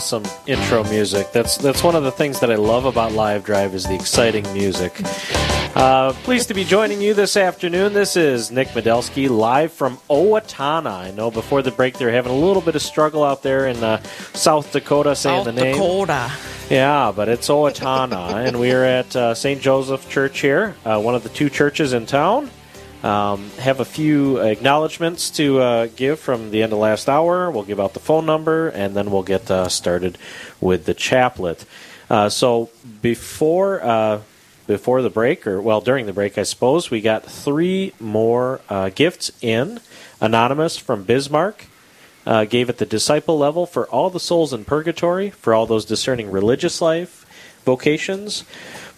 awesome intro music. That's that's one of the things that I love about Live Drive is the exciting music. Uh, pleased to be joining you this afternoon. This is Nick Medelsky live from Owatonna. I know before the break they're having a little bit of struggle out there in uh, South Dakota saying South the name. Dakota. Yeah, but it's Owatonna, and we are at uh, St. Joseph Church here, uh, one of the two churches in town. Um, have a few acknowledgments to uh, give from the end of last hour. We'll give out the phone number, and then we'll get uh, started with the chaplet. Uh, so before uh, before the break, or well, during the break, I suppose we got three more uh, gifts in. Anonymous from Bismarck uh, gave at the disciple level for all the souls in purgatory, for all those discerning religious life vocations,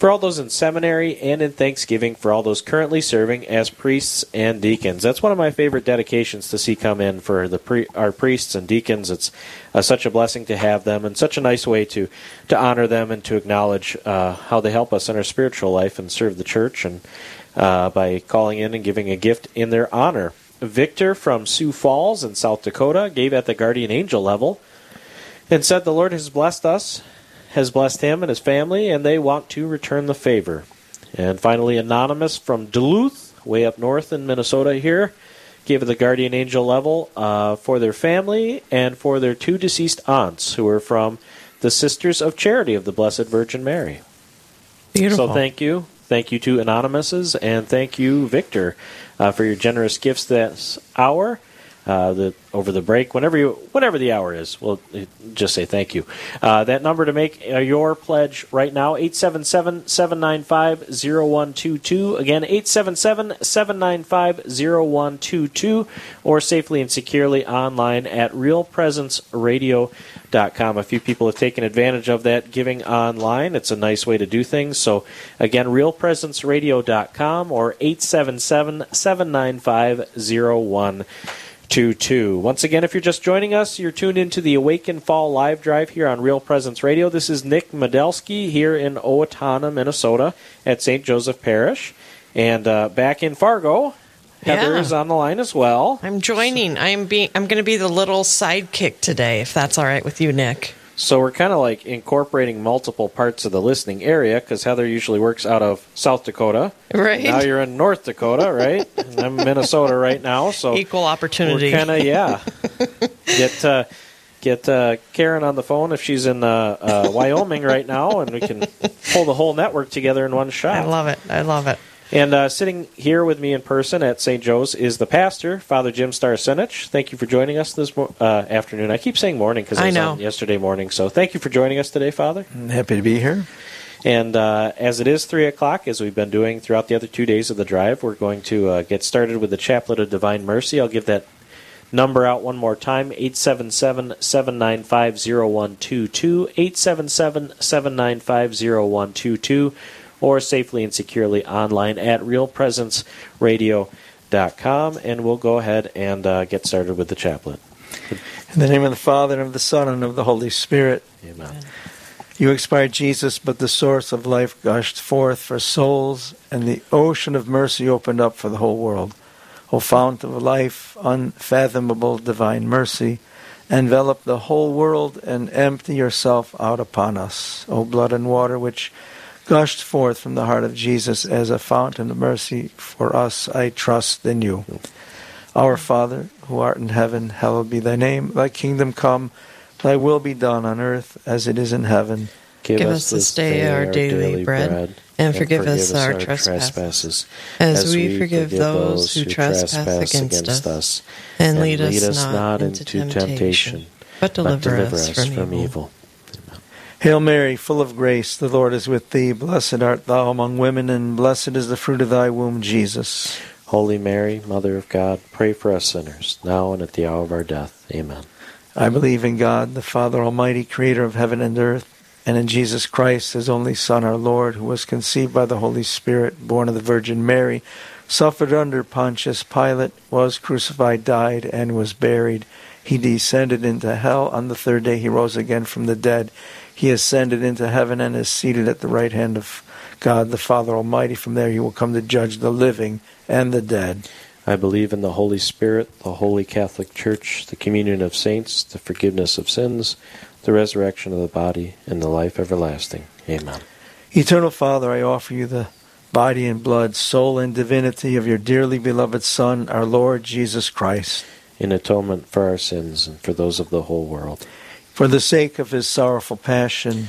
for all those in seminary, and in thanksgiving for all those currently serving as priests and deacons. That's one of my favorite dedications to see come in for the pre- our priests and deacons. It's uh, such a blessing to have them, and such a nice way to to honor them and to acknowledge uh, how they help us in our spiritual life and serve the church, and uh, by calling in and giving a gift in their honor. Victor from Sioux Falls in South Dakota gave at the guardian angel level and said, The Lord has blessed us, has blessed him and his family, and they want to return the favor. And finally, Anonymous from Duluth, way up north in Minnesota here, gave the guardian angel level uh, for their family and for their two deceased aunts who are from the Sisters of Charity of the Blessed Virgin Mary. Beautiful. So thank you. Thank you to Anonymouses, and thank you, Victor, uh, for your generous gifts this hour. Uh, the over the break, whenever you, whatever the hour is, we'll uh, just say thank you. Uh, that number to make uh, your pledge right now, 877-795-0122. Again, 877-795-0122, or safely and securely online at realpresenceradio.com. A few people have taken advantage of that giving online. It's a nice way to do things. So, again, realpresenceradio.com or 877-795-0122. 22. Once again, if you're just joining us, you're tuned into the Awaken Fall live drive here on Real Presence Radio. This is Nick Medelsky here in Owatonna, Minnesota at St. Joseph Parish. And uh, back in Fargo, Heather Yeah. is on the line as well. I'm joining. I'm being. I'm going to be the little sidekick today, if that's all right with you, Nick. So we're kind of like incorporating multiple parts of the listening area because Heather usually works out of South Dakota. Right. Now you're in North Dakota, right? and I'm in Minnesota right now. So Equal opportunity. Kind of yeah. get uh, get uh, Karen on the phone if she's in uh, uh, Wyoming right now, and we can pull the whole network together in one shot. I love it. I love it. And uh, sitting here with me in person at St. Joe's is the pastor, Father Jim Starsinich. Thank you for joining us this mo- uh, afternoon. I keep saying morning because I was know. on yesterday morning. So thank you for joining us today, Father. Happy to be here. And uh, as it is 3 o'clock, as we've been doing throughout the other two days of the drive, we're going to uh, get started with the Chaplet of Divine Mercy. I'll give that number out one more time 877 795 0122. 877 795 0122. Or safely and securely online at realpresenceradio.com. And we'll go ahead and uh, get started with the chaplet. In the name of the Father, and of the Son, and of the Holy Spirit. Amen. You expired Jesus, but the source of life gushed forth for souls, and the ocean of mercy opened up for the whole world. O fount of life, unfathomable divine mercy, envelop the whole world and empty yourself out upon us. O blood and water which gushed forth from the heart of Jesus as a fountain of mercy for us, I trust in you. Our Father, who art in heaven, hallowed be thy name. Thy kingdom come, thy will be done on earth as it is in heaven. Give, Give us this day our daily bread, and forgive us our trespasses, as we forgive those who trespass against us. And lead us not into temptation, but deliver us from evil. Hail Mary, full of grace, the Lord is with thee. Blessed art thou among women, and blessed is the fruit of thy womb, Jesus. Holy Mary, Mother of God, pray for us sinners, now and at the hour of our death. Amen. I believe in God, the Father Almighty, creator of heaven and earth, and in Jesus Christ, his only Son, our Lord, who was conceived by the Holy Spirit, born of the Virgin Mary, suffered under Pontius Pilate, was crucified, died, and was buried. He descended into hell. On the third day, he rose again from the dead. He ascended into heaven and is seated at the right hand of God, the Father Almighty. From there, he will come to judge the living and the dead. I believe in the Holy Spirit, the Holy Catholic Church, the communion of saints, the forgiveness of sins, the resurrection of the body, and the life everlasting. Amen. Eternal Father, I offer you the body and blood, soul and divinity of your dearly beloved Son, our Lord Jesus Christ. In atonement for our sins and for those of the whole world. For the sake of his sorrowful passion,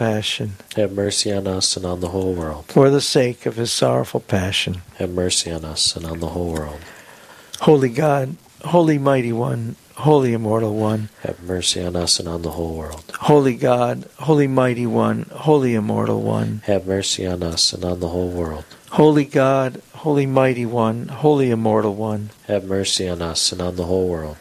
passion. Have mercy on us and on the whole world. For the sake of his sorrowful passion. Have mercy on us and on the whole world. Holy God, Holy Mighty One, Holy Immortal One. Have mercy on us and on the whole world. Holy God, Holy Mighty One, Holy Immortal One. Have mercy on us and on the whole world. Holy God, Holy Mighty One, Holy Immortal One. Have mercy on us and on the whole world.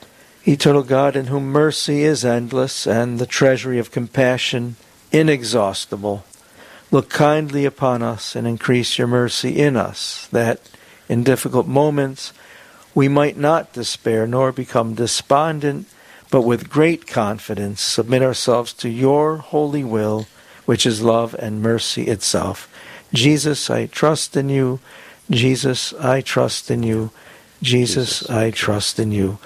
Eternal God, in whom mercy is endless and the treasury of compassion inexhaustible. Look kindly upon us and increase your mercy in us, that in difficult moments we might not despair nor become despondent, but with great confidence submit ourselves to your holy will, which is love and mercy itself. Jesus, I trust in you. Jesus, I trust in you. Jesus, I trust in you.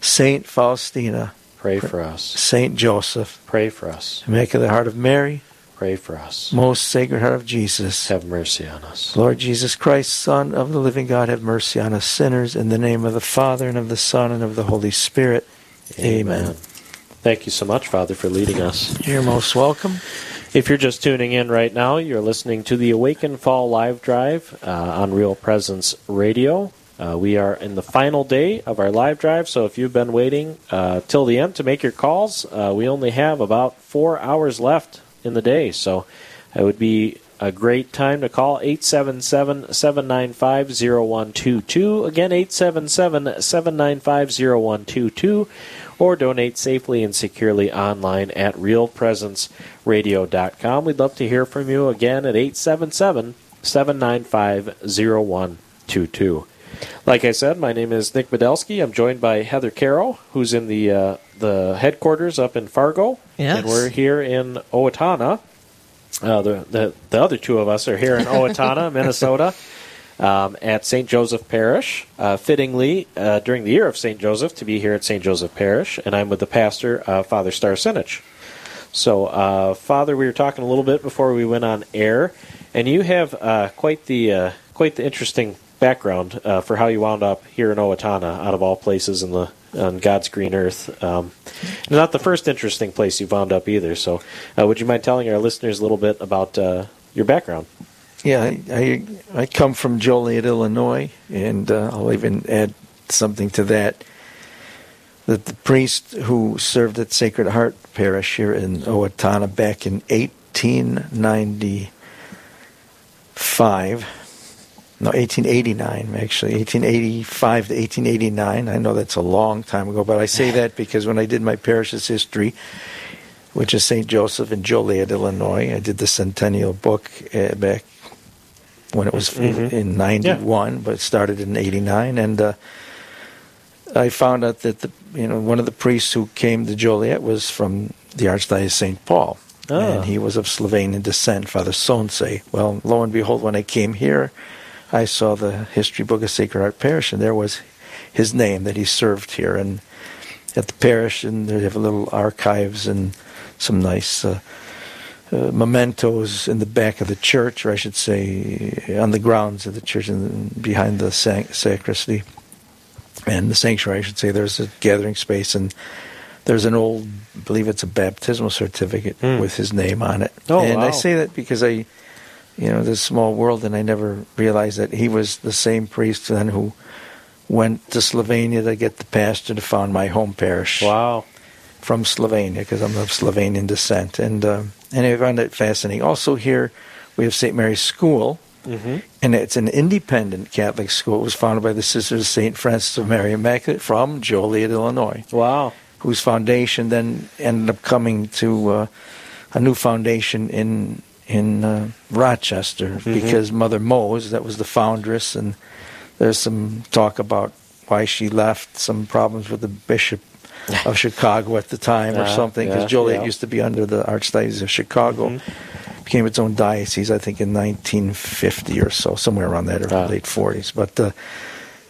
Saint Faustina, pray for us. Saint Joseph, pray for us. Immaculate Heart of Mary, pray for us. Most Sacred Heart of Jesus, have mercy on us. Lord Jesus Christ, Son of the living God, have mercy on us sinners. In the name of the Father, and of the Son, and of the Holy Spirit. Amen. Amen. Thank you so much, Father, for leading us. You're most welcome. If you're just tuning in right now, you're listening to the Awaken Fall live drive uh, on Real Presence Radio. Uh, we are in the final day of our live drive, so if you've been waiting uh, till the end to make your calls, uh, we only have about four hours left in the day. So it would be a great time to call 877 795 0122. Again, 877 795 0122. Or donate safely and securely online at realpresenceradio.com. We'd love to hear from you again at 877 795 0122. Like I said, my name is Nick Medelsky. I'm joined by Heather Carroll, who's in the uh, the headquarters up in Fargo, yes. and we're here in Owatonna. Uh, the, the the other two of us are here in Owatonna, Minnesota, um, at St. Joseph Parish. Uh, fittingly, uh, during the year of St. Joseph, to be here at St. Joseph Parish, and I'm with the pastor, uh, Father Starcinich. So, uh, Father, we were talking a little bit before we went on air, and you have quite the quite the interesting background uh, for how you wound up here in Owatonna, out of all places in the on God's green earth. Um, not the first interesting place you wound up either. So, uh, would you mind telling our listeners a little bit about uh, your background? Yeah, I, I, I come from Joliet, Illinois, and uh, I'll even add something to that. That the priest who served at Sacred Heart Parish here in Owatonna back in 1895 no, 1889, actually, 1885 to 1889. I know that's a long time ago, but I say that because when I did my parish's history, which is St. Joseph in Joliet, Illinois, I did the centennial book uh, back when it was mm-hmm. in 91, yeah. but it started in 89. And uh, I found out that the, you know one of the priests who came to Joliet was from the Archdiocese of St. Paul. Oh. And he was of Slovenian descent, Father Sonce. Well, lo and behold, when I came here, I saw the history book of Sacred Heart Parish, and there was his name that he served here. And at the parish, and they have little archives and some nice uh, uh, mementos in the back of the church, or I should say, on the grounds of the church and behind the sac- sacristy and the sanctuary. I should say there's a gathering space and. There's an old, I believe it's a baptismal certificate mm. with his name on it. Oh, and wow. I say that because I you know, this small world, and I never realized that he was the same priest then who went to Slovenia to get the pastor to found my home parish. Wow. From Slovenia, because I'm of Slovenian descent. And, uh, and I found it fascinating. Also, here we have St. Mary's School, mm-hmm. and it's an independent Catholic school. It was founded by the Sisters of St. Francis of Mary Immaculate from Joliet, Illinois. Wow. Whose foundation then ended up coming to uh, a new foundation in in uh, Rochester mm-hmm. because Mother Moes, that was the foundress, and there's some talk about why she left, some problems with the bishop of Chicago at the time or something, because yeah, Joliet yeah. used to be under the Archdiocese of Chicago. Mm-hmm. Became its own diocese, I think, in 1950 or so, somewhere around that, or ah. late 40s. But uh,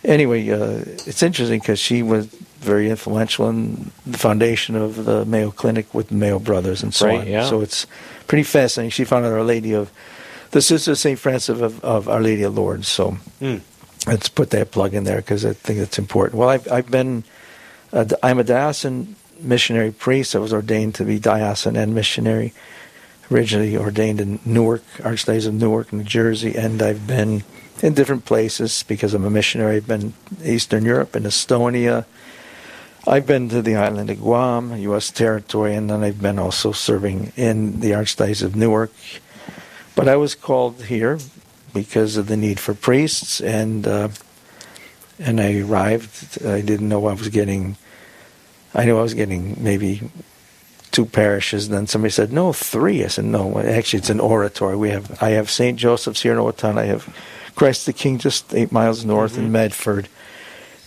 anyway, uh, it's interesting because she was very influential in the foundation of the Mayo Clinic with the Mayo Brothers and so right, on. Yeah. So it's pretty fascinating. She found out Our Lady of the Sister of St. Francis of, of Our Lady of Lourdes. So mm. let's put that plug in there because I think it's important. Well, I've, I've been, uh, I'm a diocesan missionary priest. I was ordained to be diocesan and missionary. Originally ordained in Newark, Archdiocese of Newark, New Jersey, and I've been in different places because I'm a missionary. I've been Eastern Europe in Estonia, I've been to the island of Guam, U.S. territory, and then I've been also serving in the Archdiocese of Newark. But I was called here because of the need for priests, and uh, and I arrived. I didn't know I was getting. I knew I was getting maybe two parishes. Then somebody said, no, three. I said, no, actually, it's an oratory. We have I have St. Joseph's here in Owatonna. I have Christ the King just eight miles north mm-hmm. in Medford.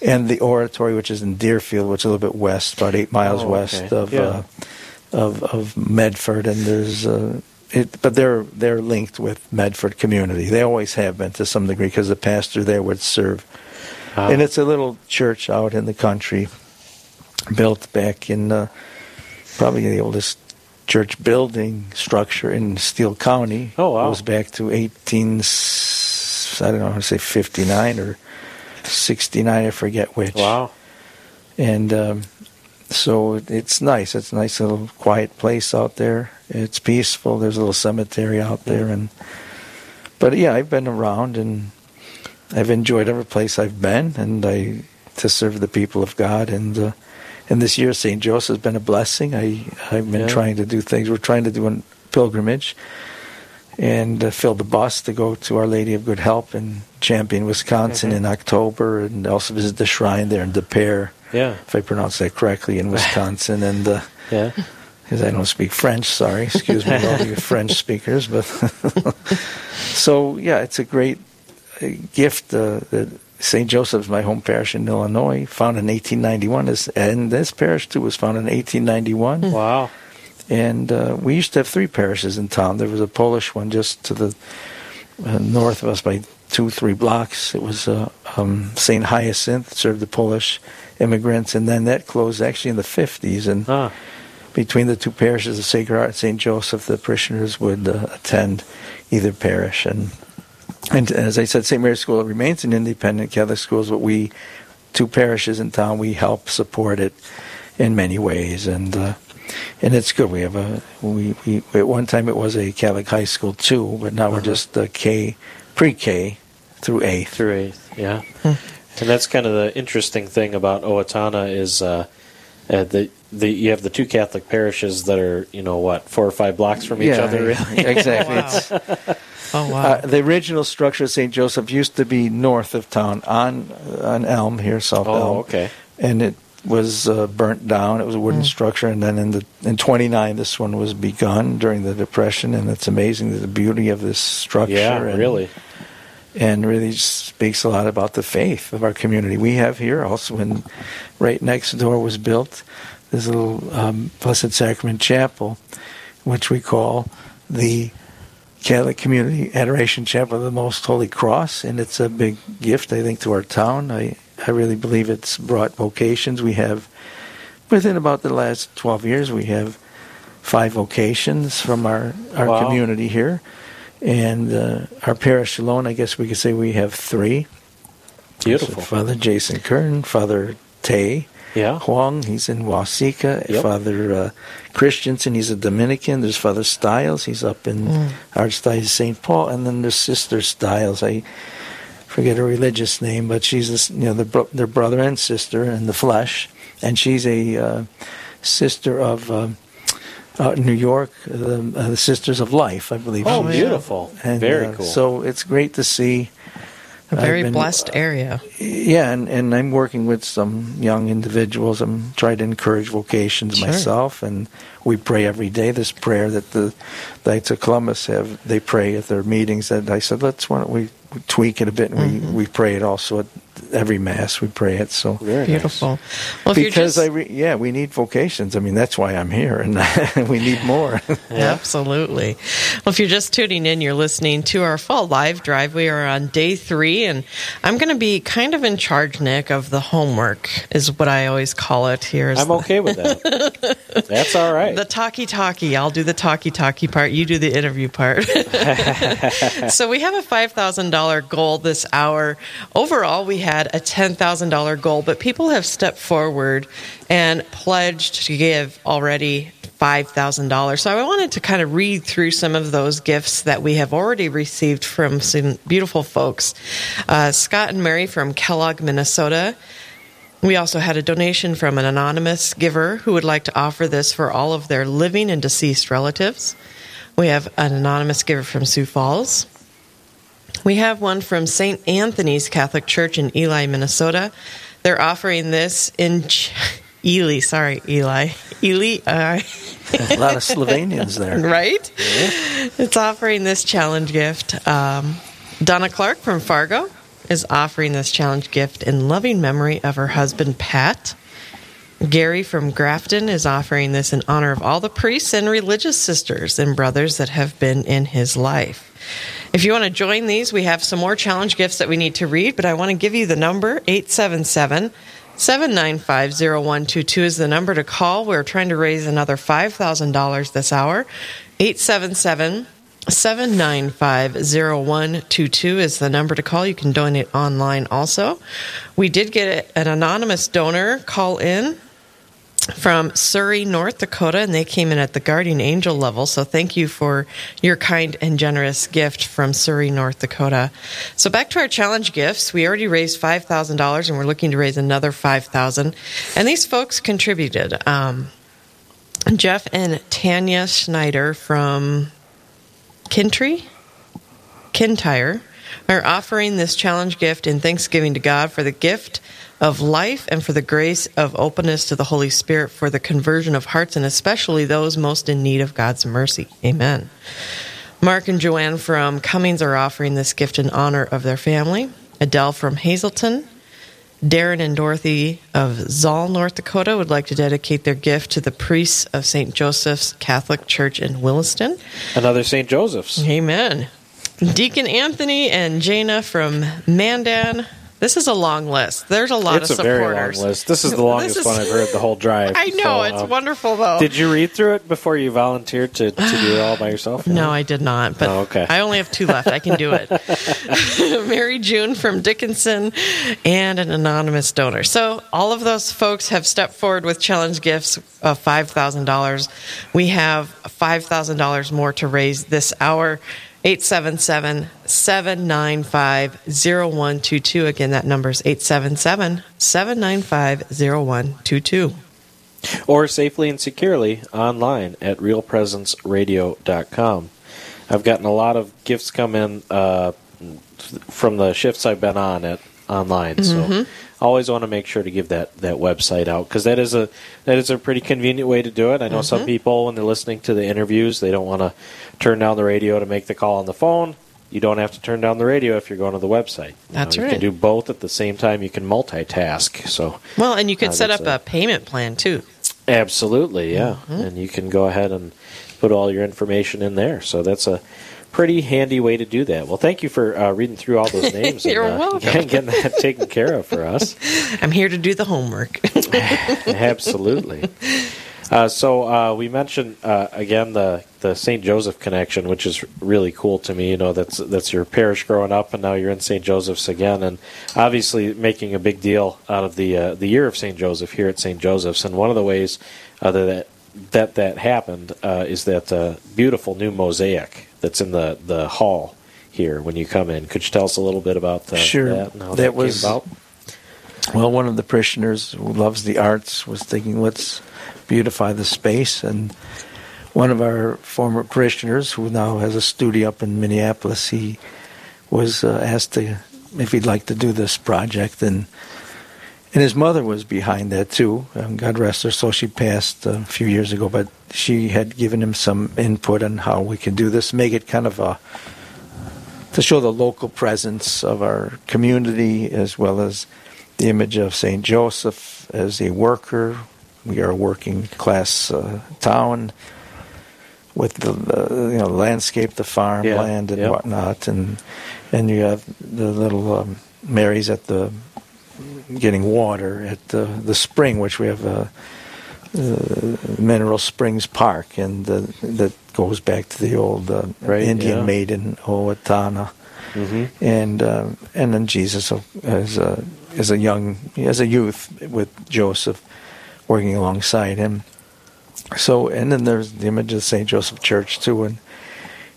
And the oratory, which is in Deerfield, which is a little bit west, about eight miles oh, west okay. of, yeah. uh, of of Medford. And there's uh, it, but they're they're linked with Medford community. They always have been to some degree because the pastor there would serve. Ah. And it's a little church out in the country, built back in uh, probably the oldest church building structure in Steele County. Oh wow! Goes back to eighteen. I don't know how to say fifty nine or sixty nine. I forget which. Wow! And um, so it's nice. It's a nice little quiet place out there. It's peaceful. There's a little cemetery out there, and but yeah, I've been around and I've enjoyed every place I've been, and I to serve the people of God. And uh, and this year, St. Joseph has been a blessing. I I've been yeah. trying to do things. We're trying to do a pilgrimage and uh, fill the bus to go to Our Lady of Good Help in Champion, Wisconsin mm-hmm. in October, and also visit the shrine there in De Pere. Yeah, if I pronounce that correctly, in Wisconsin, and uh, yeah, because I don't speak French. Sorry, excuse me, all you French speakers. But so yeah, it's a great uh, gift uh, that St. Joseph's, my home parish in Illinois, founded in 1891, is, and this parish too was founded in 1891. Hmm. Wow. And uh, we used to have three parishes in town. There was a Polish one just to the uh, north of us by two, three blocks. It was uh, um, St. Hyacinth, served the Polish immigrants, and then that closed actually in the 50s. And ah. between the two parishes of Sacred Heart and St. Joseph, the parishioners would uh, attend either parish. And and as I said, St. Mary's School remains an independent Catholic school, but we, two parishes in town, we help support it in many ways, and uh, and it's good. We have a we, we at one time it was a Catholic high school too, but now uh-huh. we're just the K pre-K through eighth. Through eighth, yeah. Hmm. And that's kind of the interesting thing about Owatonna is uh, uh, the the you have the two Catholic parishes that are you know what four or five blocks from each yeah, other. Really, exactly. Oh wow! Uh, the original structure of St. Joseph used to be north of town on on Elm here, South Elm. oh, Elm. okay. And it was uh, burnt down. It was a wooden mm. structure, and then in the in '29, this one was begun during the Depression. And it's amazing the beauty of this structure. Yeah, and, really. And really speaks a lot about the faith of our community. We have here also, when right next door was built, this little um, Blessed Sacrament Chapel, which we call the Catholic Community Adoration Chapel of the Most Holy Cross, and it's a big gift, I think, to our town. I, I really believe it's brought vocations. We have, within about the last 12 years, we have five vocations from our, our wow. community here. And uh, our parish alone, I guess we could say we have three. Beautiful. So Father Jason Kern, Father Tay, yeah. Huang, he's in Waseca. Yep. Father uh, Christensen, he's a Dominican. There's Father Stiles, he's up in mm. Archdiocese St. Paul. And then there's Sister Stiles. I forget her religious name, but she's a, you know the, their brother and sister in the flesh. And she's a uh, sister of. Uh, uh, New York, uh, the Sisters of Life, I believe. Oh, beautiful! And, Very uh, cool. So it's great to see a very been, blessed area. Yeah, and, and I'm working with some young individuals. I'm trying to encourage vocations sure. myself, and we pray every day. This prayer that the Knights of Columbus have, they pray at their meetings. And I said, let's why don't we tweak it a bit, and mm-hmm. we, we pray it also at every mass. We pray it. So Very beautiful. Nice. Well, because just... I re- yeah, we need vocations. I mean, that's why I'm here, and we need more. yeah. Absolutely. Well, if you're just tuning in, you're listening to our fall live drive. We are on day three, and I'm going to be kind of in charge, Nick, of the homework. Is what I always call it here. I'm the... okay with that. that's all right. The talkie talkie. I'll do the talkie talkie part. You do the interview part. so we have a five thousand dollar goal this hour. Overall, we had a $10,000 goal, but people have stepped forward and pledged to give already $5,000. So I wanted to kind of read through some of those gifts that we have already received from some beautiful folks. Uh, Scott and Mary from Kellogg, Minnesota. We also had a donation from an anonymous giver who would like to offer this for all of their living and deceased relatives. We have an anonymous giver from Sioux Falls. We have one from St. Anthony's Catholic Church in Ely, Minnesota. They're offering this in Ch- Ely, sorry, Eli. Ely, uh, a lot of Slovenians there. Right? Yeah. It's offering this challenge gift. Um, Donna Clark from Fargo is offering this challenge gift in loving memory of her husband, Pat. Gary from Grafton is offering this in honor of all the priests and religious sisters and brothers that have been in his life. If you want to join these, we have some more challenge gifts that we need to read, but I want to give you the number 877 795 0122 is the number to call. We're trying to raise another $5,000 this hour. 877 795 0122 is the number to call. You can donate online also. We did get an anonymous donor call in from Surrey, North Dakota, and they came in at the guardian angel level. So thank you for your kind and generous gift from Surrey, North Dakota. So back to our challenge gifts. We already raised five thousand dollars, and we're looking to raise another five thousand. And these folks contributed. Um, Jeff and Tanya Schneider from Kintry, Kintyre, are offering this challenge gift in thanksgiving to God for the gift of life and for the grace of openness to the Holy Spirit for the conversion of hearts and especially those most in need of God's mercy. Amen. Mark and Joanne from Cummings are offering this gift in honor of their family. Adele from Hazelton. Darren and Dorothy of Zahl, North Dakota would like to dedicate their gift to the priests of St. Joseph's Catholic Church in Williston. Another St. Joseph's. Amen. Deacon Anthony and Jana from Mandan this is a long list. There's a lot it's of supporters. It's a very long list. This is the longest is, one I've heard the whole drive. I know so, it's um, wonderful though. Did you read through it before you volunteered to, to do it all by yourself? No, I did not. But oh, okay. I only have two left. I can do it. Mary June from Dickinson and an anonymous donor. So all of those folks have stepped forward with challenge gifts of five thousand dollars. We have five thousand dollars more to raise this hour. 877 795 0122. Again, that number is 877 795 0122. Or safely and securely online at realpresenceradio.com. I've gotten a lot of gifts come in uh, from the shifts I've been on at online. Mm-hmm. So always want to make sure to give that, that website out because that is a that is a pretty convenient way to do it. I know mm-hmm. some people when they're listening to the interviews they don't want to turn down the radio to make the call on the phone. You don't have to turn down the radio if you're going to the website. You that's know, right. You can do both at the same time. You can multitask. So well, and you can uh, set up a, a, payment plan too. Absolutely, yeah, mm-hmm. and you can go ahead and put all your information in there. So that's a pretty handy way to do that. Well, thank you for uh, reading through all those names. You're and, uh, welcome. Getting that taken care of for us. I'm here to do the homework. Absolutely. Uh, so uh, we mentioned uh, again the the St. Joseph connection, which is really cool to me. You know, that's that's your parish growing up, and now you're in St. Joseph's again, and obviously making a big deal out of the uh, the year of St. Joseph here at St. Joseph's. And one of the ways uh, that that that happened uh, is that beautiful new mosaic that's in the, the hall here when you come in. Could you tell us a little bit about sure. that how that, that was? Well, one of the parishioners who loves the arts was thinking, let's beautify the space. And one of our former parishioners, who now has a studio up in Minneapolis, he was uh, asked to, if he'd like to do this project. And and his mother was behind that too. Um, God rest her So She passed a few years ago, but she had given him some input on how we can do this, make it kind of a to show the local presence of our community as well as the image of St. Joseph as a worker. We are a working class uh, town with the, the, you know landscape, the farmland yeah, and whatnot, and and you have the little um, Marys at the getting water at the the spring, which we have a, uh, Mineral Springs Park, and uh, that goes back to the old uh, right, Indian yeah. maiden Owatonna. Mm-hmm. And uh, and then Jesus as a as a young as a youth with Joseph working alongside him. So and then there's the image of Saint Joseph Church too, and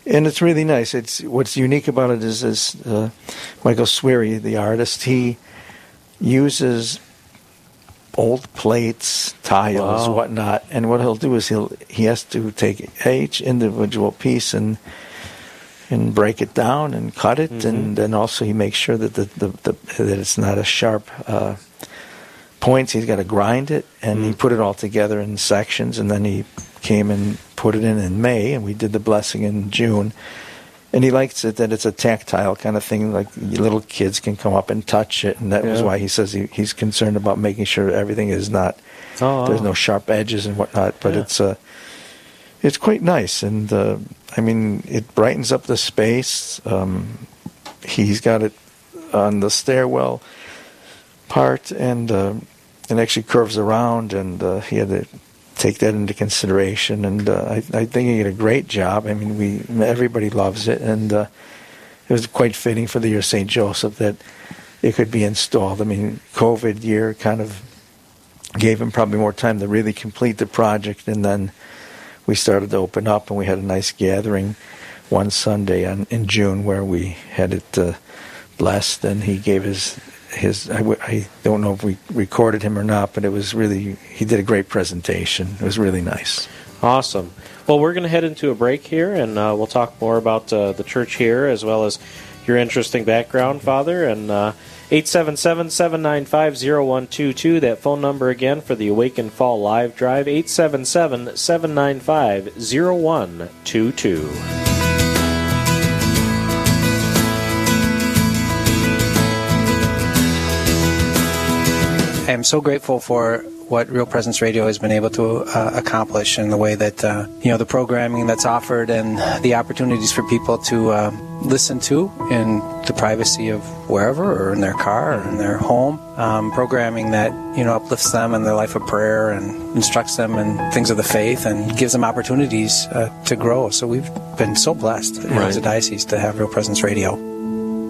and it's really nice. It's what's unique about it is, is uh, Michael Sweary, the artist, he uses old plates, tiles, wow. whatnot, and what he'll do is he'll he has to take each individual piece and and break it down and cut it, mm-hmm. and then also he makes sure that the, the, the that it's not a sharp uh, points. He's got to grind it, and mm-hmm. he put it all together in sections, and then he came and put it in in May, and we did the blessing in June. And he likes it that it's a tactile kind of thing, like little kids can come up and touch it, and that yeah. was why he says he, he's concerned about making sure everything is not oh, there's no sharp edges and whatnot. But yeah. it's uh, it's quite nice, and uh, I mean it brightens up the space. Um, he's got it on the stairwell part, and uh, it actually curves around, and uh, he had to take that into consideration. And uh, I, I, think he did a great job. I mean, we everybody loves it, and uh, it was quite fitting for the year St. Joseph that it could be installed. I mean, COVID year kind of gave him probably more time to really complete the project, and then we started to open up, and we had a nice gathering one Sunday on, in June where we had it uh, blessed, and he gave his his I w- I don't know if we recorded him or not, but it was really he did a great presentation. It was really nice. Awesome. Well, we're going to head into a break here, and uh, we'll talk more about uh, the church here as well as your interesting background, Father. And uh, 877 795 0122, that phone number again for the Awaken Fall Live Drive, 877 795 0122. I am so grateful for what Real Presence Radio has been able to uh, accomplish in the way that uh, you know the programming that's offered and the opportunities for people to uh, listen to in the privacy of wherever or in their car or in their home. Um, programming that you know uplifts them in their life of prayer and instructs them in things of the faith and gives them opportunities uh, to grow. So we've been so blessed right. as a diocese to have Real Presence Radio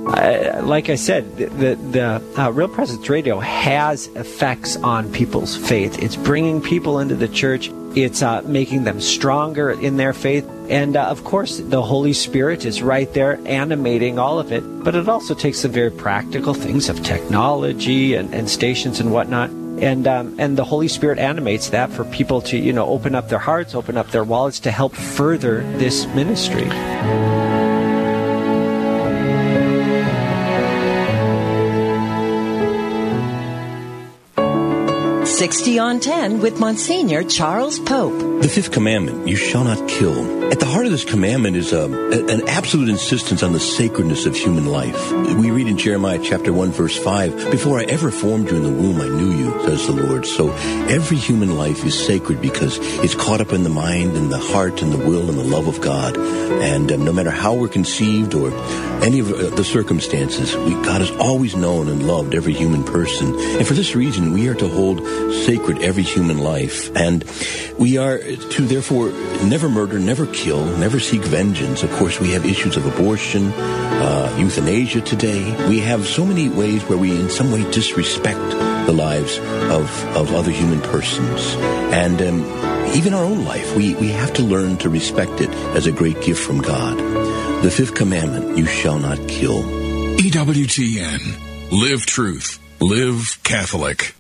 like I said, the the uh, Real Presence Radio has effects on people's faith. It's bringing people into the church. It's uh, making them stronger in their faith. And uh, of course, the Holy Spirit is right there animating all of it. But it also takes the very practical things of technology and, and stations and whatnot. And, um, and the Holy Spirit animates that for people to, you know, open up their hearts, open up their wallets to help further this ministry. 60 on 10 with Monsignor Charles Pope. The fifth commandment, you shall not kill. At the heart of this commandment is um, an absolute insistence on the sacredness of human life. We read in Jeremiah chapter 1 verse 5, Before I ever formed you in the womb, I knew you, says the Lord. So every human life is sacred because it's caught up in the mind and the heart and the will and the love of God. And um, no matter how we're conceived or any of uh, the circumstances, we, God has always known and loved every human person. And for this reason, we are to hold sacred every human life. And we are to therefore never murder, never kill, never seek vengeance. Of course, we have issues of abortion, uh, euthanasia today. We have so many ways where we in some way disrespect the lives of, of other human persons. And um, even our own life, we, we have to learn to respect it as a great gift from God. The fifth commandment, you shall not kill. EWTN. Live truth. Live Catholic.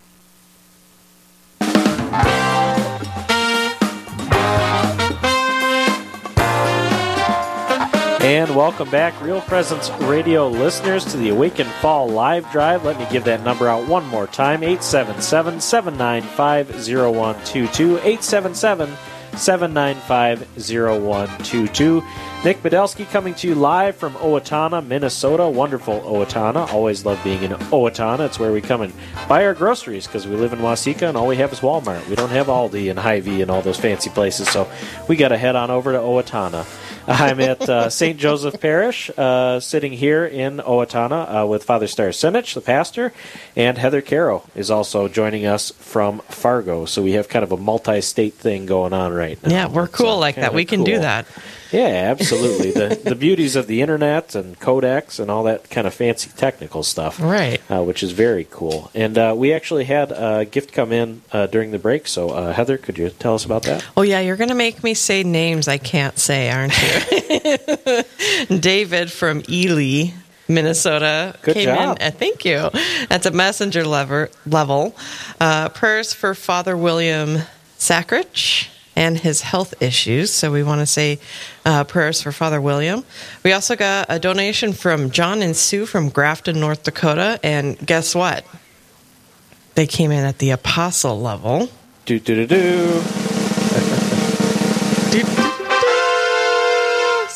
And welcome back, Real Presence Radio listeners, to the Awaken Fall Live Drive. Let me give that number out one more time 877 795 0122. 877 795 0122. Nick Badelsky coming to you live from Owatonna, Minnesota. Wonderful Owatonna. Always love being in Owatonna. It's where we come and buy our groceries because we live in Waseca and all we have is Walmart. We don't have Aldi and Hy-Vee and all those fancy places, so we got to head on over to Owatonna. I'm at uh, St. Joseph Parish, uh, sitting here in Owatonna uh, with Father Star Sinich, the pastor, and Heather Caro is also joining us from Fargo. So we have kind of a multi state thing going on right now. Yeah, we're cool like that. We can cool. do that. Yeah, absolutely. the the beauties of the internet and codecs and all that kind of fancy technical stuff, right? Uh, which is very cool. And uh, we actually had a gift come in uh, during the break. So uh, Heather, could you tell us about that? Oh yeah, you're going to make me say names I can't say, aren't you? David from Ely. Minnesota Good came job. in. Uh, thank you. That's a messenger lever, level. Uh, prayers for Father William Sackrich and his health issues. So we want to say uh, prayers for Father William. We also got a donation from John and Sue from Grafton, North Dakota. And guess what? They came in at the apostle level. Do, do, do, do.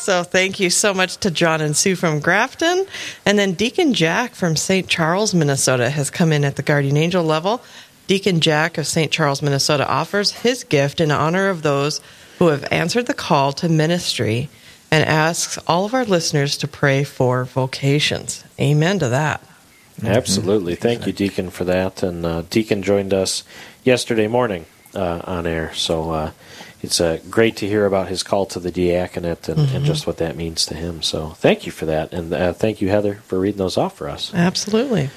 So thank you so much to John and Sue from Grafton. And then Deacon Jack from St. Charles, Minnesota has come in at the Guardian Angel level. Deacon Jack of St. Charles, Minnesota offers his gift in honor of those who have answered the call to ministry and asks all of our listeners to pray for vocations. Amen to that. Absolutely. Thank you, Deacon, for that. And uh, Deacon joined us yesterday morning uh, on air. So uh, it's uh, great to hear about his call to the diaconate and, mm-hmm. and, just what that means to him. So thank you for that. And uh, thank you, Heather, for reading those off for us. Absolutely.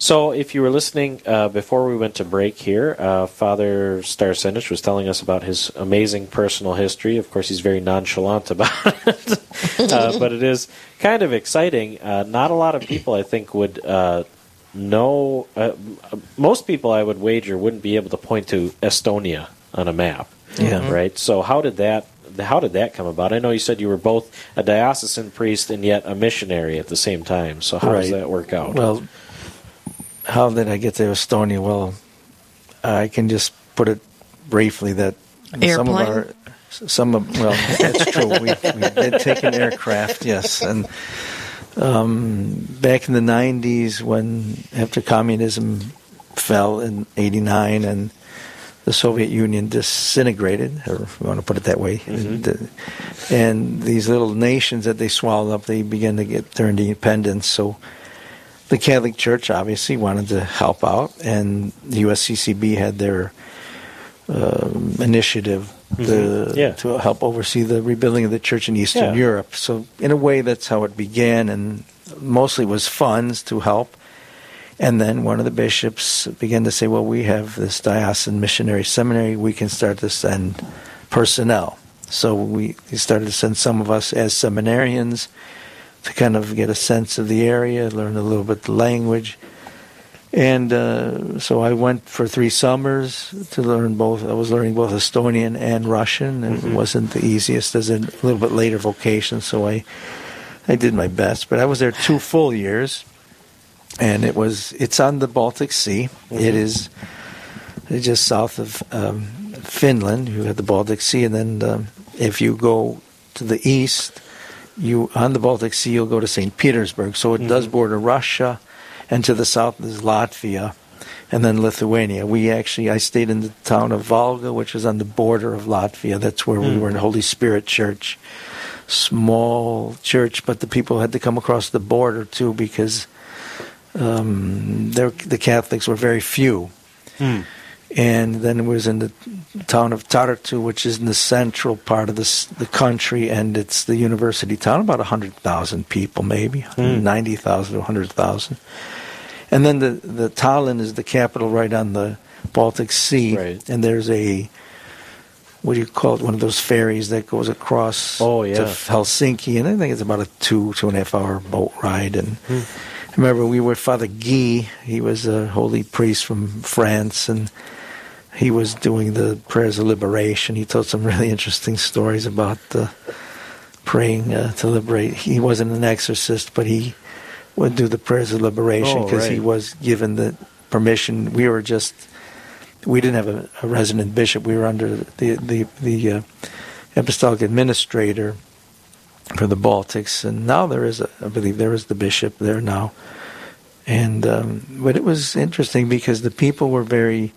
So, if you were listening uh, before we went to break here, uh, Father Starasinich was telling us about his amazing personal history. Of course, he's very nonchalant about it, uh, but it is kind of exciting. Uh, not a lot of people, I think, would uh, know. Uh, most people, I would wager, wouldn't be able to point to Estonia on a map. Yeah. Right. So, how did that how did that come about? I know you said you were both a diocesan priest and yet a missionary at the same time. So how right. does that work out? Well, how did I get to Estonia? Well, I can just put it briefly that Airplane? some of our some of well that's true we, we did take an aircraft yes and um, back in the 90s when after communism fell in 89 and the Soviet Union disintegrated, or if you want to put it that way. Mm-hmm. And these little nations that they swallowed up, they began to get their independence. So the Catholic Church obviously wanted to help out, and the USCCB had their uh, initiative mm-hmm. to, yeah. to help oversee the rebuilding of the church in Eastern yeah. Europe. So, in a way, that's how it began, and mostly was funds to help. And then one of the bishops began to say, Well, we have this diocesan missionary seminary, we can start to send personnel. So, we he started to send some of us as seminarians to kind of get a sense of the area, learn a little bit the language. And uh, so I went for three summers to learn both. I was learning both Estonian and Russian, and mm-hmm. it wasn't the easiest as a little bit later vocation. So I, I did my best. But I was there two full years, and it was it's on the Baltic Sea. Mm-hmm. It is just south of um, Finland. You have the Baltic Sea, and then um, if you go to the east, you on the Baltic Sea, you'll go to St. Petersburg. So it mm-hmm. does border Russia, and to the south is Latvia, and then Lithuania. We actually, I stayed in the town of Valga, which is on the border of Latvia. That's where mm-hmm. we were in Holy Spirit Church, small church, but the people had to come across the border too because um, the Catholics were very few. Mm and then it was in the town of Tartu, which is in the central part of the the country, and it's the university town, about hundred thousand people, maybe mm. ninety thousand to hundred thousand. And then the the Tallinn is the capital, right on the Baltic Sea, right. and there's a what do you call it? One of those ferries that goes across oh, yeah. to Helsinki, and I think it's about a two two and a half hour boat ride. And mm. I remember we were Father Guy. He was a holy priest from France, and he was doing the prayers of liberation. He told some really interesting stories about the praying uh, to liberate. He wasn't an exorcist, but he would do the prayers of liberation because oh, right. he was given the permission. We were just we didn't have a, a resident bishop. We were under the the the uh, apostolic administrator for the Baltics, and now there is a, I believe there is the bishop there now. And um, but it was interesting because the people were very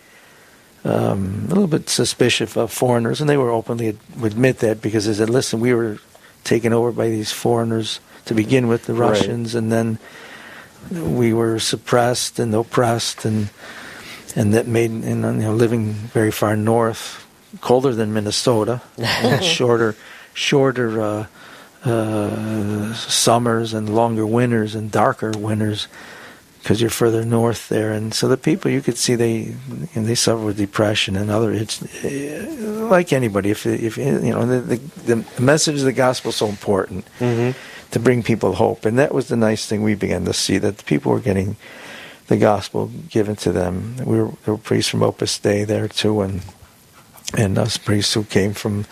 um, a little bit suspicious of foreigners, and they were openly admit that because they said, "Listen, we were taken over by these foreigners to begin with, the Russians, right. and then we were suppressed and oppressed, and and that made you know living very far north, colder than Minnesota, shorter shorter uh, uh, summers and longer winters and darker winters." Because you're further north there, and so the people you could see they they suffer with depression and other. It's uh, like anybody. If if you know the the, the message of the gospel is so important mm-hmm. to bring people hope, and that was the nice thing we began to see that the people were getting the gospel given to them. We were there were priests from Opus Dei there too, and and us priests who came from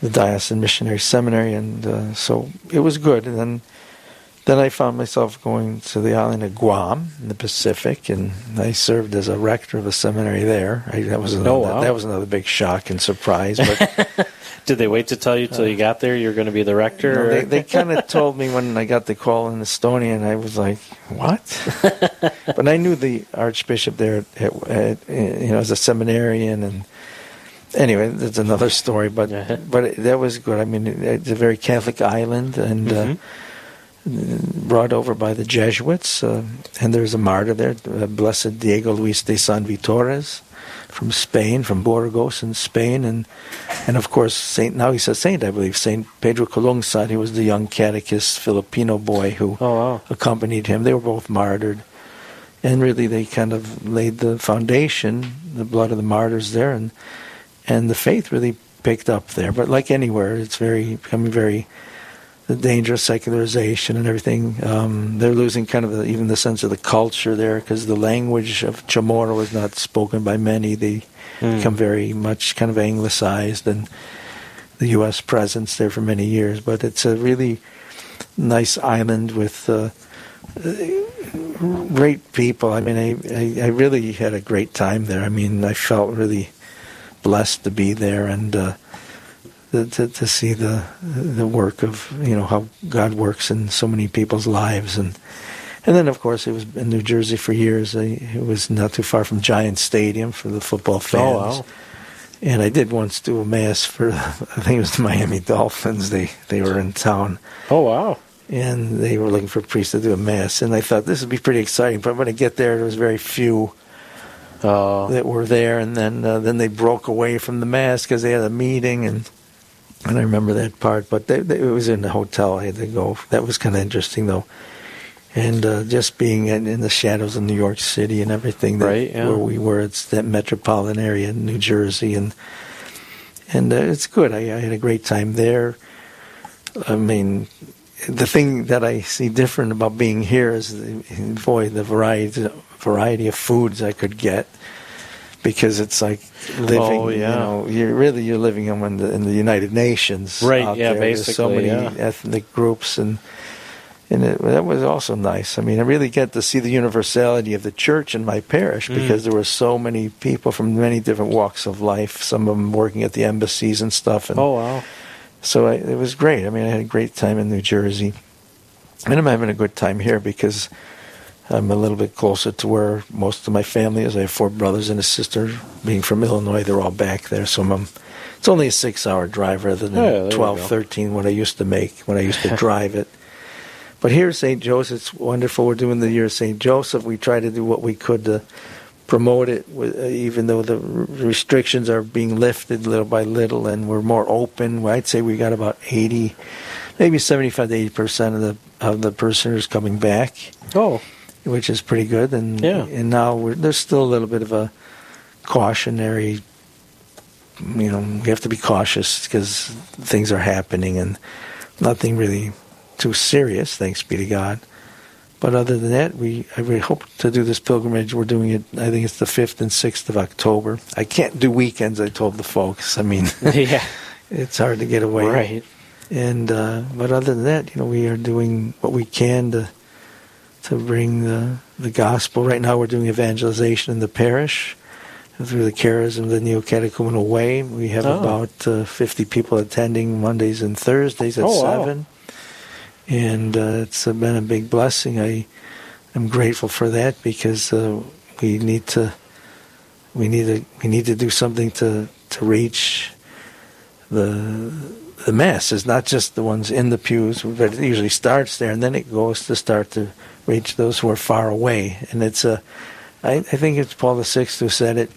the Diocesan Missionary Seminary, and uh, so it was good. And then then I found myself going to the island of Guam in the Pacific, and I served as a rector of a seminary there. I, that was another, oh, wow. that, was another big shock and surprise. But Did they wait to tell you till you got there you're going to be the rector? No, they, they kind of told me when I got the call in Estonia, and I was like, "What?" but I knew the archbishop there, at, at, you know, as a seminarian, and anyway, that's another story. But uh-huh. but it, that was good. I mean, it's a very Catholic island, and. Uh, mm-hmm. Uh, brought over by the Jesuits, uh, and there's a martyr there, uh, Blessed Diego Luis de San Vitores, from Spain, from Burgos in Spain, and and of course Saint. Now he's a saint, I believe. Saint Pedro Calungsod. He was the young catechist Filipino boy who oh, wow. accompanied him. They were both martyred, and really they kind of laid the foundation, the blood of the martyrs there, and and the faith really picked up there. But like anywhere, it's very becoming very the danger of secularization and everything. Um, they're losing kind of the, even the sense of the culture there because the language of Chamorro is not spoken by many. They mm. become very much kind of anglicized and the U.S. presence there for many years. But it's a really nice island with uh, great people. I mean, I, I, I, really had a great time there. I mean, I felt really blessed to be there and. Uh, to, to see the the work of you know how God works in so many people's lives and and then of course it was in New Jersey for years. I, it was not too far from Giant Stadium for the football fans. Oh, wow. And I did once do a mass for I think it was the Miami Dolphins. They they were in town. Oh wow! And they were looking for a priest to do a mass, and I thought this would be pretty exciting. But when I get there, there was very few. Uh, that were there, and then uh, then they broke away from the mass because they had a meeting, and and I remember that part. But they, they, it was in the hotel. I had to go. That was kind of interesting, though. And uh, just being in, in, the shadows of New York City and everything, that, right, yeah. where we were, it's that metropolitan area in New Jersey, and and uh, it's good. I, I had a great time there. I mean, the thing that I see different about being here is, the, boy, the variety variety of foods I could get because it's like living. Oh, yeah. You know, you're really you're living in the in the United Nations. Right. yeah. There. Basically, There's so many yeah. ethnic groups and. And it, that was also nice. I mean, I really get to see the universality of the church in my parish mm. because there were so many people from many different walks of life. Some of them working at the embassies and stuff. And oh wow! So I, it was great. I mean, I had a great time in New Jersey, and I'm having a good time here because I'm a little bit closer to where most of my family is. I have four brothers and a sister. Being from Illinois, they're all back there. So I'm, it's only a six hour drive rather than oh, yeah, 12, 13 what I used to make when I used to drive it. But here at St. Joseph, it's wonderful. We're doing the year of St. Joseph. We try to do what we could to promote it, uh, even though the restrictions are being lifted little by little and we're more open. I'd say we got about 80, maybe 75 to 80 percent of the of the prisoners coming back. Oh which is pretty good. And yeah. and now there's still a little bit of a cautionary. You know, we have to be cautious because things are happening and nothing really too serious. Thanks be to God. But other than that, we I really hope to do this pilgrimage. We're doing it. I think it's the fifth and sixth of October. I can't do weekends. I told the folks. I mean, yeah, it's hard to get away. Right. And uh, but other than that, you know, we are doing what we can to to bring the, the gospel. Right now, we're doing evangelization in the parish through the charism of the Neo Catechumenal Way. We have oh. about uh, 50 people attending Mondays and Thursdays at oh, 7. Wow. And uh, it's been a big blessing. I am grateful for that because uh, we need to we need to we need to do something to to reach the the masses, not just the ones in the pews, but it usually starts there and then it goes to start to reach those who are far away. And it's a, I, I think it's Paul VI who said it.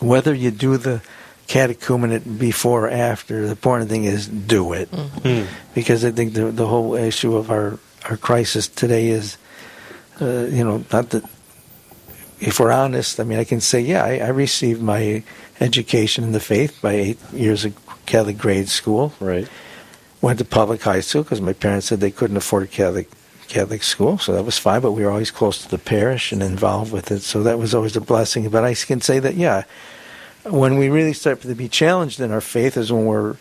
Whether you do the catechumenate before or after, the important thing is do it. Mm-hmm. Hmm. Because I think the the whole issue of our our crisis today is, uh, you know, not that. If we're honest, I mean, I can say, yeah, I, I received my education in the faith by eight years of Catholic grade school. Right. Went to public high school because my parents said they couldn't afford Catholic Catholic school, so that was fine. But we were always close to the parish and involved with it, so that was always a blessing. But I can say that, yeah, when we really start to be challenged in our faith is when we're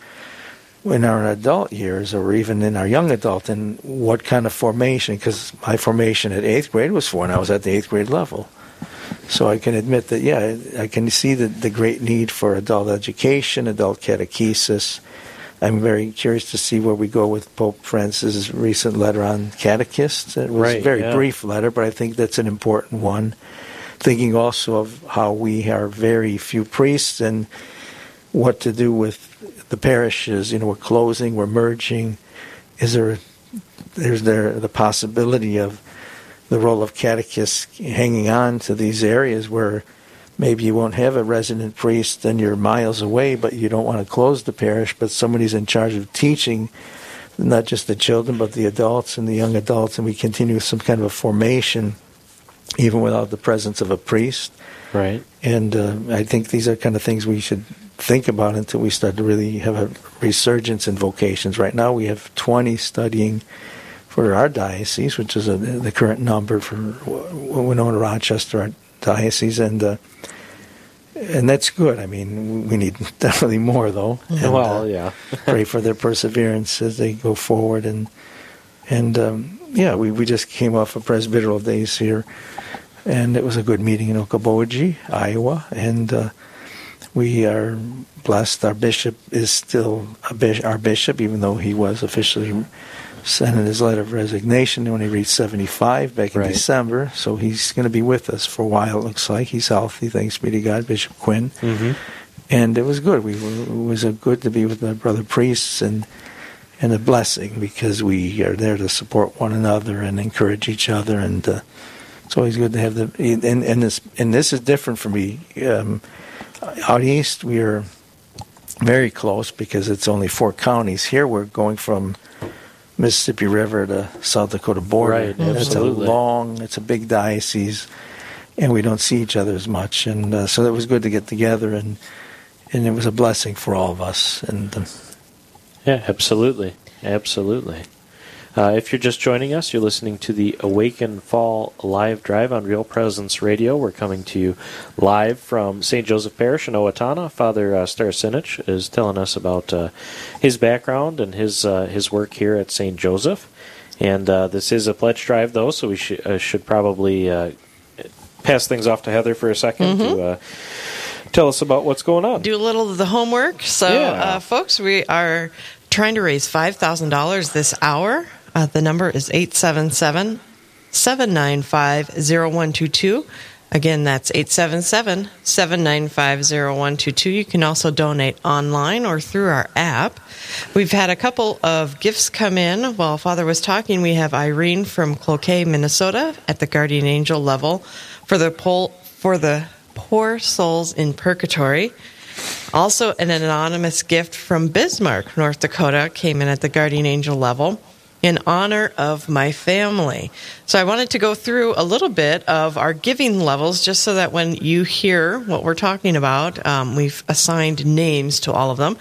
in our adult years or even in our young adult and what kind of formation because my formation at eighth grade was for and i was at the eighth grade level So I can admit that, yeah, I can see the, the great need for adult education, adult catechesis. I'm very curious to see where we go with Pope Francis's recent letter on catechists. It was right, a very yeah. brief letter, but I think that's an important one. Thinking also of how we are very few priests and what to do with the parishes. You know, we're closing, we're merging. Is there, is there the possibility of the role of catechists hanging on to these areas where maybe you won't have a resident priest and you're miles away, but you don't want to close the parish, but somebody's in charge of teaching not just the children, but the adults and the young adults, and we continue some kind of a formation even without the presence of a priest. Right. And uh, I think these are kind of things we should think about until we start to really have a resurgence in vocations. Right now, we have 20 studying for our diocese, which is a, the current number for Winona Rochester our diocese, and uh, and that's good. I mean, we need definitely more though. And, well, uh, yeah. pray for their perseverance as they go forward, and and um, yeah, we we just came off of presbyteral days here, and it was a good meeting in Okoboji, Iowa, and. Uh, we are blessed. Our bishop is still our bishop, even though he was officially sent in his letter of resignation when he reached 75 back in right. December. So he's going to be with us for a while, it looks like. He's healthy, thanks be to God, Bishop Quinn. Mm-hmm. And it was good. We were, it was good to be with my brother priests and and a blessing because we are there to support one another and encourage each other. And uh, it's always good to have the and, and this and this is different for me. Um, out east, we are very close because it's only four counties. Here, we're going from Mississippi River to South Dakota border. Right, absolutely. it's a long, it's a big diocese, and we don't see each other as much. And uh, so it was good to get together, and and it was a blessing for all of us. And yeah, absolutely, absolutely. Uh, if you're just joining us, you're listening to the Awaken Fall live drive on Real Presence Radio. We're coming to you live from St. Joseph Parish in Owatonna. Father uh, is telling us about uh, his background and his uh, his work here at St. Joseph. And uh, this is a pledge drive, though, so we sh- uh, should probably uh, pass things off to Heather for a 2nd mm-hmm. to tell us about what's going on. Do a little of the homework. So, yeah. folks, we are trying to raise $5,000 this hour uh, the number is 877 795 0122. Again, that's 877 795 0122. You can also donate online or through our app. We've had a couple of gifts come in. While Father was talking, we have Irene from Cloquet, Minnesota at the Guardian Angel level for the, for the poor souls in purgatory. Also, an anonymous gift from Bismarck, North Dakota came in at the Guardian Angel level in honor of my family. So I wanted to go through a little bit of our giving levels just so that when you hear what we're talking about, um, we've assigned names to all of them.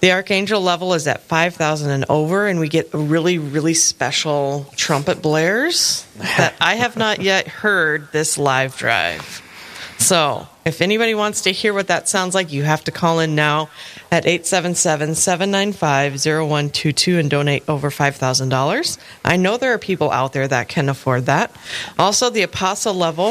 The Archangel level is at 5,000 and over, and we get really, really special trumpet blares that I have not yet heard this live drive. So, if anybody wants to hear what that sounds like, you have to call in now at 877 795 0122 and donate over $5,000. I know there are people out there that can afford that. Also, the apostle level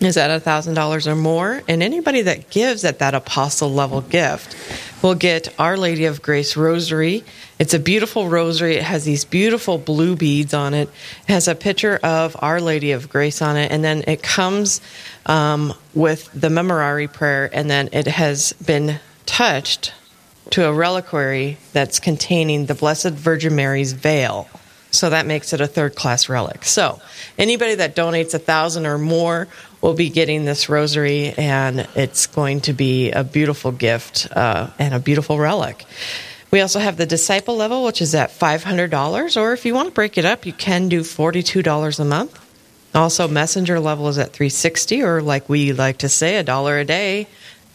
is at $1,000 or more, and anybody that gives at that apostle level gift will get Our Lady of Grace Rosary. It's a beautiful rosary. It has these beautiful blue beads on it. It has a picture of Our Lady of Grace on it, and then it comes um, with the Memorare prayer, and then it has been touched to a reliquary that's containing the Blessed Virgin Mary's veil. So that makes it a third class relic. So anybody that donates a thousand or more will be getting this rosary, and it's going to be a beautiful gift uh, and a beautiful relic. We also have the disciple level, which is at $500, or if you want to break it up, you can do $42 a month. Also, messenger level is at 360 or like we like to say, a dollar a day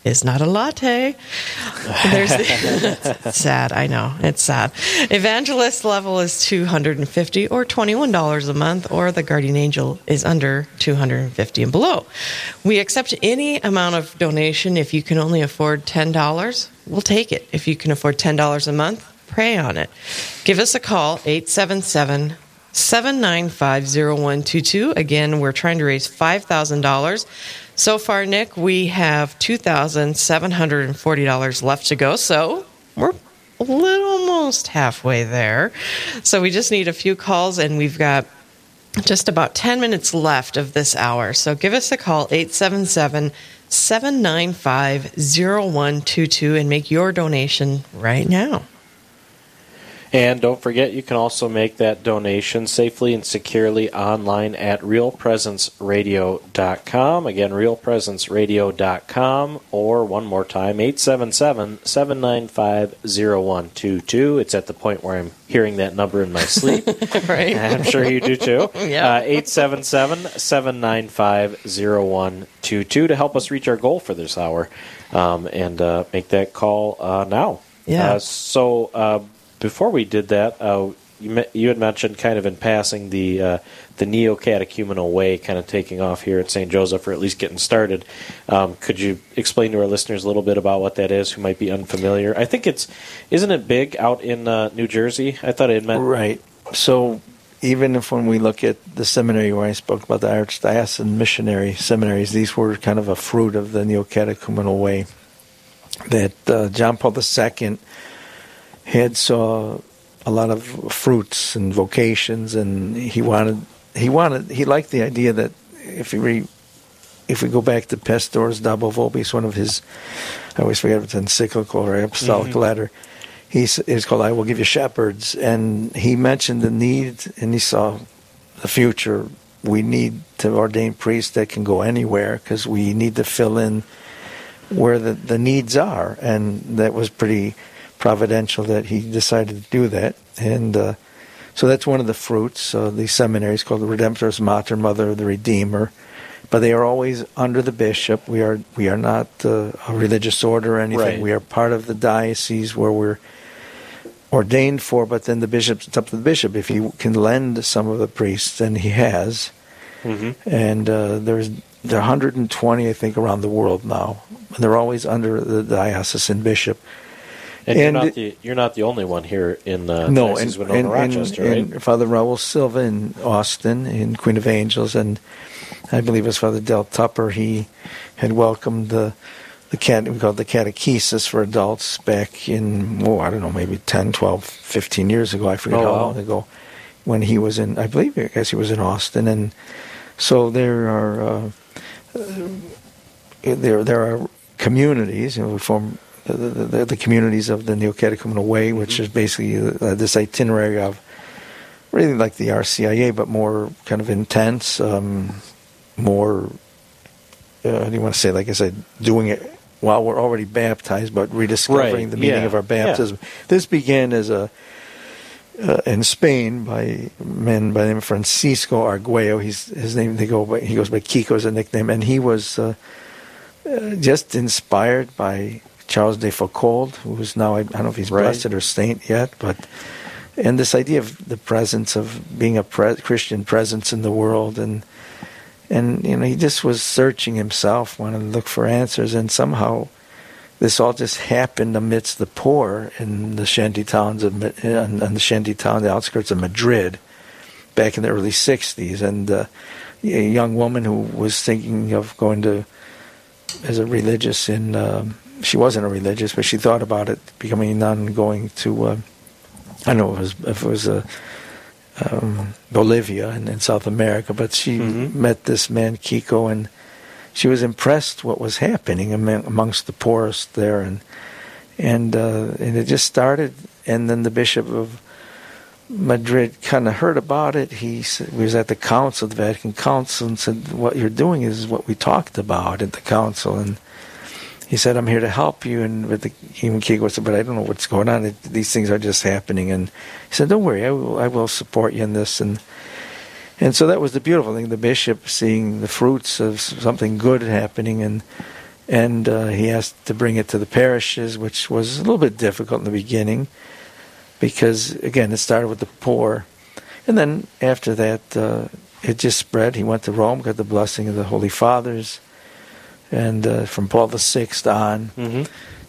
is not a latte. There's it's sad, I know. It's sad. Evangelist level is 250 or $21 a month or the guardian angel is under 250 and below. We accept any amount of donation if you can only afford $10. We'll take it. If you can afford $10 a month, pray on it. Give us a call 877 7950122. Again, we're trying to raise $5,000. So far, Nick, we have $2,740 left to go. So we're a little almost halfway there. So we just need a few calls, and we've got just about 10 minutes left of this hour. So give us a call, 877 795 0122, and make your donation right now. And don't forget, you can also make that donation safely and securely online at realpresenceradio.com. Again, realpresenceradio.com, or one more time, 877 795 0122. It's at the point where I'm hearing that number in my sleep. right. I'm sure you do too. yeah. 877 795 0122 to help us reach our goal for this hour. Um, and uh, make that call uh, now. Yeah. Uh, so, uh, before we did that, uh, you, you had mentioned kind of in passing the uh, the neo catechumenal way kind of taking off here at St. Joseph, or at least getting started. Um, could you explain to our listeners a little bit about what that is, who might be unfamiliar? I think it's isn't it big out in uh, New Jersey? I thought it meant right. So even if when we look at the seminary where I spoke about the archdiocesan missionary seminaries, these were kind of a fruit of the neo catechumenal way that uh, John Paul II had saw a lot of fruits and vocations, and he wanted he wanted he liked the idea that if we if we go back to Pastores Dabo Vobis, one of his I always forget if it's encyclical or apostolic mm-hmm. letter. He's it's called "I Will Give You Shepherds," and he mentioned the need, and he saw the future. We need to ordain priests that can go anywhere because we need to fill in where the, the needs are, and that was pretty providential that he decided to do that. And uh, so that's one of the fruits. of the seminary is called the Redemptoris Mater, Mother of the Redeemer. But they are always under the bishop. We are we are not uh, a religious order or anything. Right. We are part of the diocese where we're ordained for. But then the bishop, it's up to the bishop if he can lend some of the priests, and he has. Mm-hmm. And uh, there's there are 120, I think, around the world now. And they're always under the diocesan bishop. And, and you're, not the, you're not the only one here in uh, no, and, Winona, and, Rochester, and, right? Father Raul Silva in Austin, in Queen of Angels, and I believe it was Father Del Tupper. He had welcomed the the cat we called the catechesis for adults back in oh I don't know maybe 10, 12, 15 years ago. I forget oh, how long ago when he was in I believe I guess he was in Austin, and so there are uh, uh there there are communities. You know, we form the, the, the communities of the Neo-Catechumenal Way, mm-hmm. which is basically uh, this itinerary of really like the RCIA, but more kind of intense, um, more, uh, do you want to say, like I said, doing it while we're already baptized, but rediscovering right. the meaning yeah. of our baptism. Yeah. This began as a, uh, in Spain by a man by the name of Francisco Arguello. He's his name. They go by, he goes by Kiko as a nickname, and he was uh, uh, just inspired by Charles de Foucauld, who is now, I don't know if he's right. blessed or saint yet, but, and this idea of the presence of being a pre- Christian presence in the world. And, and, you know, he just was searching himself, wanted to look for answers, and somehow this all just happened amidst the poor in the shanty towns of, in, the shanty town, the outskirts of Madrid, back in the early 60s. And uh, a young woman who was thinking of going to, as a religious in, um, she wasn't a religious, but she thought about it, becoming a nun, going to, uh, I don't know if it was, if it was a, uh, um, Bolivia in, in, South America, but she mm-hmm. met this man, Kiko, and she was impressed what was happening amongst the poorest there, and and uh, and it just started. And then the bishop of Madrid kind of heard about it. He said, was at the council, the Vatican Council, and said, "What you're doing is what we talked about at the council." And he said, "I'm here to help you." And with the human Kiko said, "But I don't know what's going on. It, these things are just happening." And he said, "Don't worry, I will. I will support you in this." And and so that was the beautiful thing. The bishop seeing the fruits of something good happening, and and uh, he asked to bring it to the parishes, which was a little bit difficult in the beginning, because again, it started with the poor, and then after that, uh, it just spread. He went to Rome, got the blessing of the Holy Fathers and uh, from Paul VI on, mm-hmm.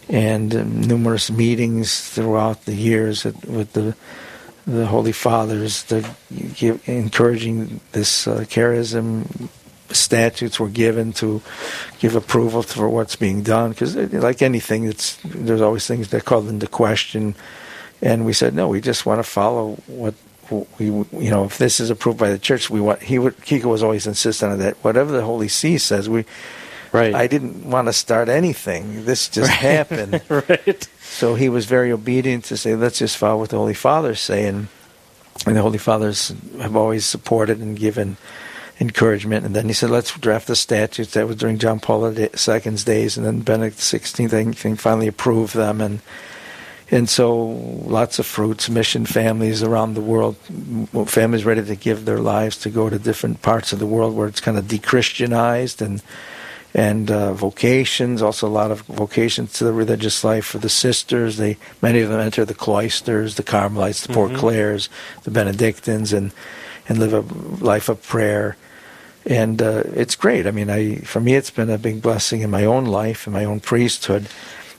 and uh, numerous meetings throughout the years at, with the the Holy Fathers, the give, encouraging this uh, charism. Statutes were given to give approval for what's being done because, uh, like anything, it's there's always things that call into question. And we said, no, we just want to follow what we, you know, if this is approved by the church, we want. He would. Kiko was always insistent on that. Whatever the Holy See says, we. Right. I didn't want to start anything. This just right. happened. right. So he was very obedient to say, let's just follow what the Holy Fathers say. And, and the Holy Fathers have always supported and given encouragement. And then he said, let's draft the statutes. That was during John Paul II's days. And then Benedict XVI, I think, finally approved them. And and so lots of fruits, mission families around the world, families ready to give their lives to go to different parts of the world where it's kind of de-Christianized and and uh, vocations. Also, a lot of vocations to the religious life for the sisters. They many of them enter the cloisters, the Carmelites, the mm-hmm. Poor Clares, the Benedictines, and and live a life of prayer. And uh, it's great. I mean, I for me, it's been a big blessing in my own life, in my own priesthood,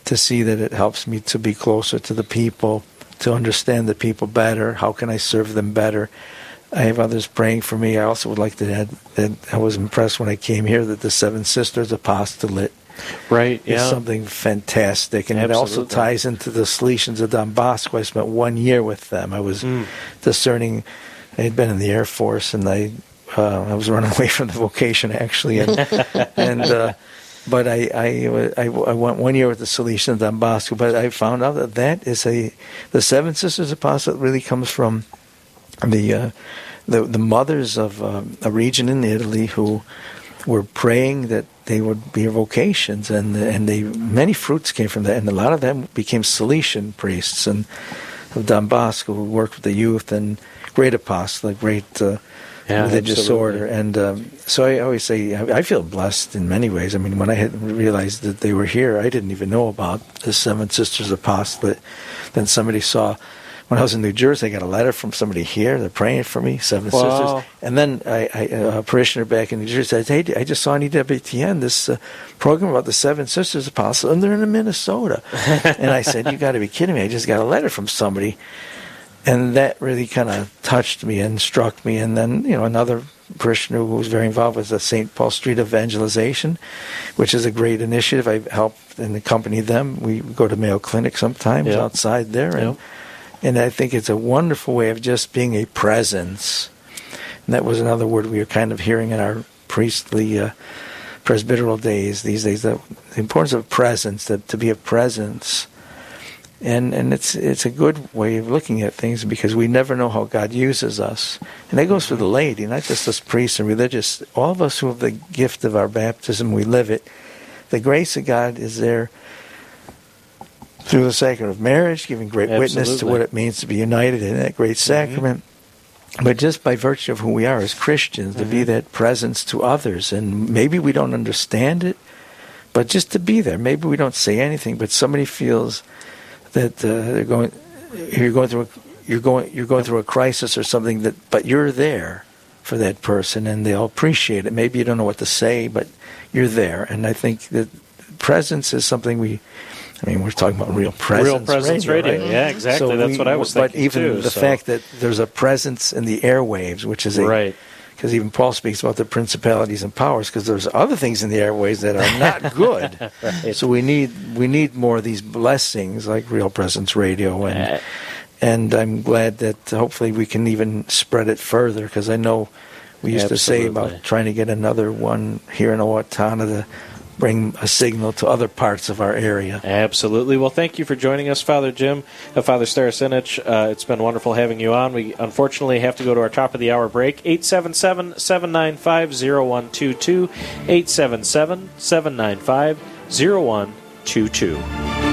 to see that it helps me to be closer to the people, to understand the people better. How can I serve them better? I have others praying for me. I also would like to add that I was impressed when I came here that the Seven Sisters Apostolate right yeah. is something fantastic, and Absolutely. it also ties into the Salesians of Don Bosco. I spent one year with them. I was mm. discerning. I had been in the Air Force, and I uh, I was running away from the vocation actually, and and. Uh, but I, I, I, I, went one year with the Salesians of Don Bosco, but I found out that that is a the Seven Sisters Apostolate really comes from the uh, the, the mothers of uh, a region in Italy who were praying that they would be vocations, and and they many fruits came from that, and a lot of them became Salesian priests and of Don Bosco who worked with the youth and great apostle, the great uh, yeah, religious absolutely. order, and um, so I always say I, I feel blessed in many ways. I mean, when I had realized that they were here, I didn't even know about the Seven Sisters Apostolate. Then somebody saw when I was in New Jersey, I got a letter from somebody here. They're praying for me, Seven wow. Sisters. And then I, I, a parishioner back in New Jersey said, Hey, I just saw on EWTN this uh, program about the Seven Sisters Apostles, and they're in Minnesota. and I said, You got to be kidding me. I just got a letter from somebody. And that really kind of touched me and struck me. And then, you know, another parishioner who was very involved with the St. Paul Street Evangelization, which is a great initiative. I helped and accompanied them. We go to Mayo Clinic sometimes yep. outside there. And, yep and I think it's a wonderful way of just being a presence. And that was another word we were kind of hearing in our priestly uh, presbyteral days these days. The, importance of presence, that to be a presence. And and it's it's a good way of looking at things because we never know how God uses us, and that goes for the laity, not just us priests and religious. All of us who have the gift of our baptism, we live it. The grace of God is there through the sacrament of marriage, giving great Absolutely. witness to what it means to be united in that great mm-hmm. sacrament. Mm-hmm. But just by virtue of who we are as Christians, mm-hmm. to be mm-hmm. that presence to others, and maybe we don't understand it, but just to be there. Maybe we don't say anything, but somebody feels that uh, they're going, you're going through, a, you're going, you're going through a crisis or something that, but you're there for that person, and they'll appreciate it. Maybe you don't know what to say, but you're there, and I think that presence is something we I mean, we're talking about real presence. Real presence radio, radio. Right? yeah, exactly. So That's we, what I was thinking. But even too, the so. fact that there's a presence in the airwaves, which is a right. Because even Paul speaks about the principalities and powers, because there's other things in the airways that are not good. right. So we need we need more of these blessings, like Real Presence Radio, and and I'm glad that hopefully we can even spread it further, because I know we used Absolutely. to say about trying to get another one here in Owatonna to bring a signal to other parts of our area. Absolutely. Well, thank you for joining us, Father Jim, uh, Father Starasinich. Uh, it's been wonderful having you on. We unfortunately have to go to our top of the hour break. 877 795 0122. 877 795 0122.